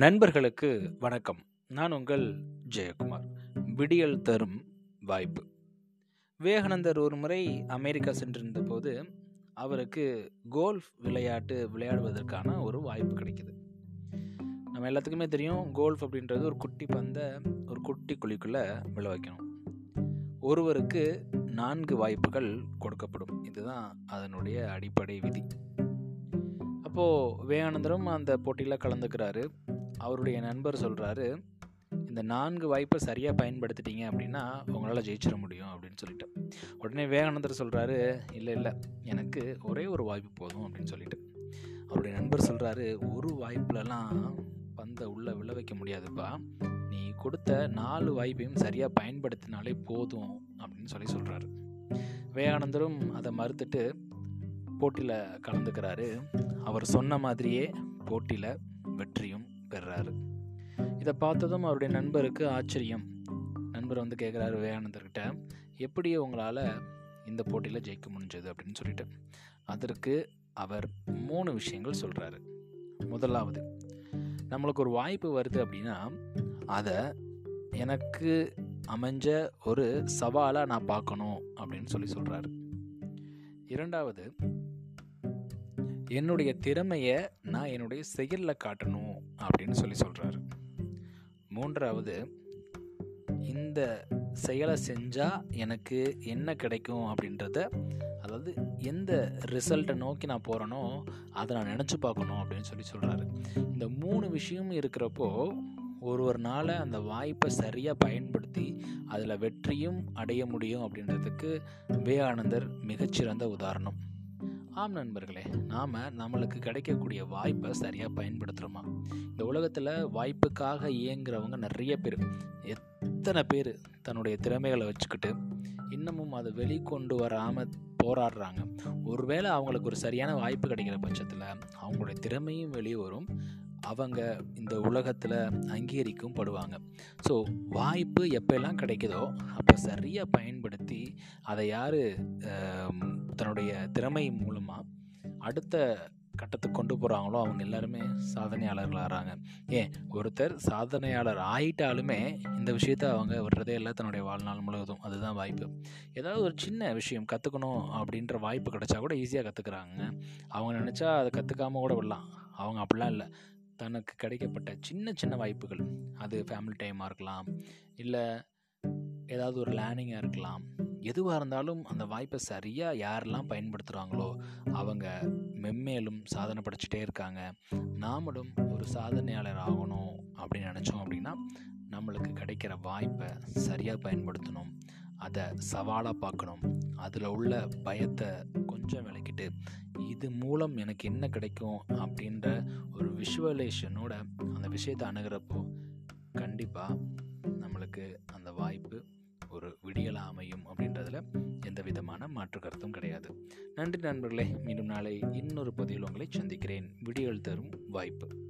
நண்பர்களுக்கு வணக்கம். நான் உங்கள் ஜெயக்குமார். விடியல் தரும் வாய்ப்பு. விவேகானந்தர் ஒரு முறை அமெரிக்கா சென்றிருந்த போது அவருக்கு கோல்ஃப் விளையாட்டு விளையாடுவதற்கான ஒரு வாய்ப்பு கிடைக்குது. நம்ம எல்லாத்துக்குமே தெரியும் கோல்ஃப் அப்படின்றது ஒரு குட்டி பந்தை ஒரு குட்டி குழிக்குள்ளே விழ வைக்கணும் ஒருவருக்கு நான்கு வாய்ப்புகள் கொடுக்கப்படும். இதுதான் அதனுடைய அடிப்படை விதி. அப்போது விவேகானந்தரும் அந்த போட்டியில் கலந்துக்கிறாரு. அவருடைய நண்பர் சொல்கிறாரு இந்த நான்கு வாய்ப்பை சரியாக பயன்படுத்திட்டீங்க அப்படின்னா உங்களால் ஜெயிச்சிட முடியும் அப்படின்னு சொல்லிட்டு. உடனே விவேகானந்தர் சொல்கிறாரு இல்லை இல்லை எனக்கு ஒரே ஒரு வாய்ப்பு போதும் அப்படின்னு சொல்லிட்டு. அவருடைய நண்பர் சொல்கிறாரு ஒரு வாய்ப்புலலாம் பந்தை உள்ளே விழ வைக்க முடியாதுப்பா. நீ கொடுத்த நாலு வாய்ப்பையும் சரியாக பயன்படுத்தினாலே போதும் அப்படின்னு சொல்லி சொல்கிறாரு விவேகானந்தரும் அதை மறுத்துட்டு போட்டியில் கலந்துக்கிறாரு. அவர் சொன்ன மாதிரியே போட்டியில் வெற்றியும் பெறாரு. இதை பார்த்ததும் அவருடைய நண்பருக்கு ஆச்சரியம். நண்பர் வந்து கேட்குறாரு விவேகானந்தர்கிட்ட எப்படி உங்களால் இந்த போட்டியில் ஜெயிக்க முடிஞ்சது? அப்படின்னு சொல்லிட்டு. அதற்கு அவர் மூணு விஷயங்கள் சொல்கிறாரு முதலாவது நம்மளுக்கு ஒரு வாய்ப்பு வருது அப்படின்னா அதை எனக்கு அமைஞ்ச ஒரு சவாலாக நான் பார்க்கணும். அப்படின்னு சொல்லி சொல்கிறாரு இரண்டாவது என்னுடைய திறமையை நான் என்னுடைய செயலில் காட்டணும் அப்படின்னு சொல்லி சொல்கிறாரு மூன்றாவது இந்த செயலை செஞ்சால் எனக்கு என்ன கிடைக்கும் அப்படின்றத அதாவது எந்த ரிசல்ட்டை நோக்கி நான் போகிறேனோ அதை நான் நினச்சி பார்க்கணும் அப்படின்னு சொல்லி சொல்கிறாரு இந்த மூணு விஷயமும் இருக்கிறப்போ ஒருவர்னால் அந்த வாய்ப்பை சரியாக பயன்படுத்தி அதில் வெற்றியும் அடைய முடியும் அப்படின்றதுக்கு விவேகானந்தர் மிகச்சிறந்த உதாரணம். ஆம் நண்பர்களே நாம் நம்மளுக்கு கிடைக்கக்கூடிய வாய்ப்பை சரியாக பயன்படுத்துகிறோமா இந்த உலகத்தில் வாய்ப்புக்காக இயங்குறவங்க நிறைய பேர். எத்தனை பேர் தன்னுடைய திறமைகளை வச்சுக்கிட்டு இன்னமும் அதை வெளிக்கொண்டு வராமல் போராடுறாங்க. ஒருவேளை அவங்களுக்கு ஒரு சரியான வாய்ப்பு கிடைக்கிற பட்சத்தில் அவங்களுடைய திறமையும் வெளியே வரும். அவங்க இந்த உலகத்தில் அங்கீகரிக்கும் படுவாங்க ஸோ வாய்ப்பு எப்போல்லாம் கிடைக்குதோ அப்போ சரியாக பயன்படுத்தி அதை யார் தன்னுடைய திறமை மூலமாக அடுத்த கட்டத்துக்கு கொண்டு போகிறாங்களோ அவங்க எல்லாருமே சாதனையாளர்கள் ஆகிறாங்க ஏன்? ஒருத்தர் சாதனையாளர் ஆயிட்டாலுமே இந்த விஷயத்த அவங்க விடுறதே இல்லை தன்னுடைய வாழ்நாள் முழுவதும். அதுதான் வாய்ப்பு. ஏதாவது ஒரு சின்ன விஷயம் கற்றுக்கணும் அப்படின்ற வாய்ப்பு கிடைச்சா கூட ஈஸியாக கற்றுக்குறாங்க அவங்க நினச்சா அதை கற்றுக்காம கூட விடலாம். அவங்க அப்படிலாம் இல்லை. தனக்கு கிடைக்கப்பட்ட சின்ன சின்ன வாய்ப்புகள். அது ஃபேமிலி டைமாக இருக்கலாம் இல்லை ஏதாவது ஒரு லேர்னிங்காக இருக்கலாம். எதுவாக இருந்தாலும் அந்த வாய்ப்பை சரியாக யாரெல்லாம் பயன்படுத்துகிறாங்களோ அவங்க மெம்மேலும் சாதனை படைச்சிட்டே இருக்காங்க. நாமளும் ஒரு சாதனையாளர் ஆகணும் அப்படின்னு நினச்சோம் அப்படின்னா நம்மளுக்கு கிடைக்கிற வாய்ப்பை சரியாக பயன்படுத்தணும். அதை சவாலாக பார்க்கணும். அதில் உள்ள பயத்தை கொஞ்சம் விளக்கிட்டு இது மூலம் எனக்கு என்ன கிடைக்கும் அப்படின்ற ஒரு விஷுவலேஷனோட அந்த விஷயத்தை அணுகிறப்போ கண்டிப்பாக நம்மளுக்கு அந்த வாய்ப்பு ஒரு விடியலாக அமையும் அப்படின்றதுல எந்த விதமான மாற்று கருத்தும் கிடையாது. நன்றி நண்பர்களே மீண்டும் நாளை இன்னொரு பதிவில் உங்களை சந்திக்கிறேன். விடியல் தரும் வாய்ப்பு.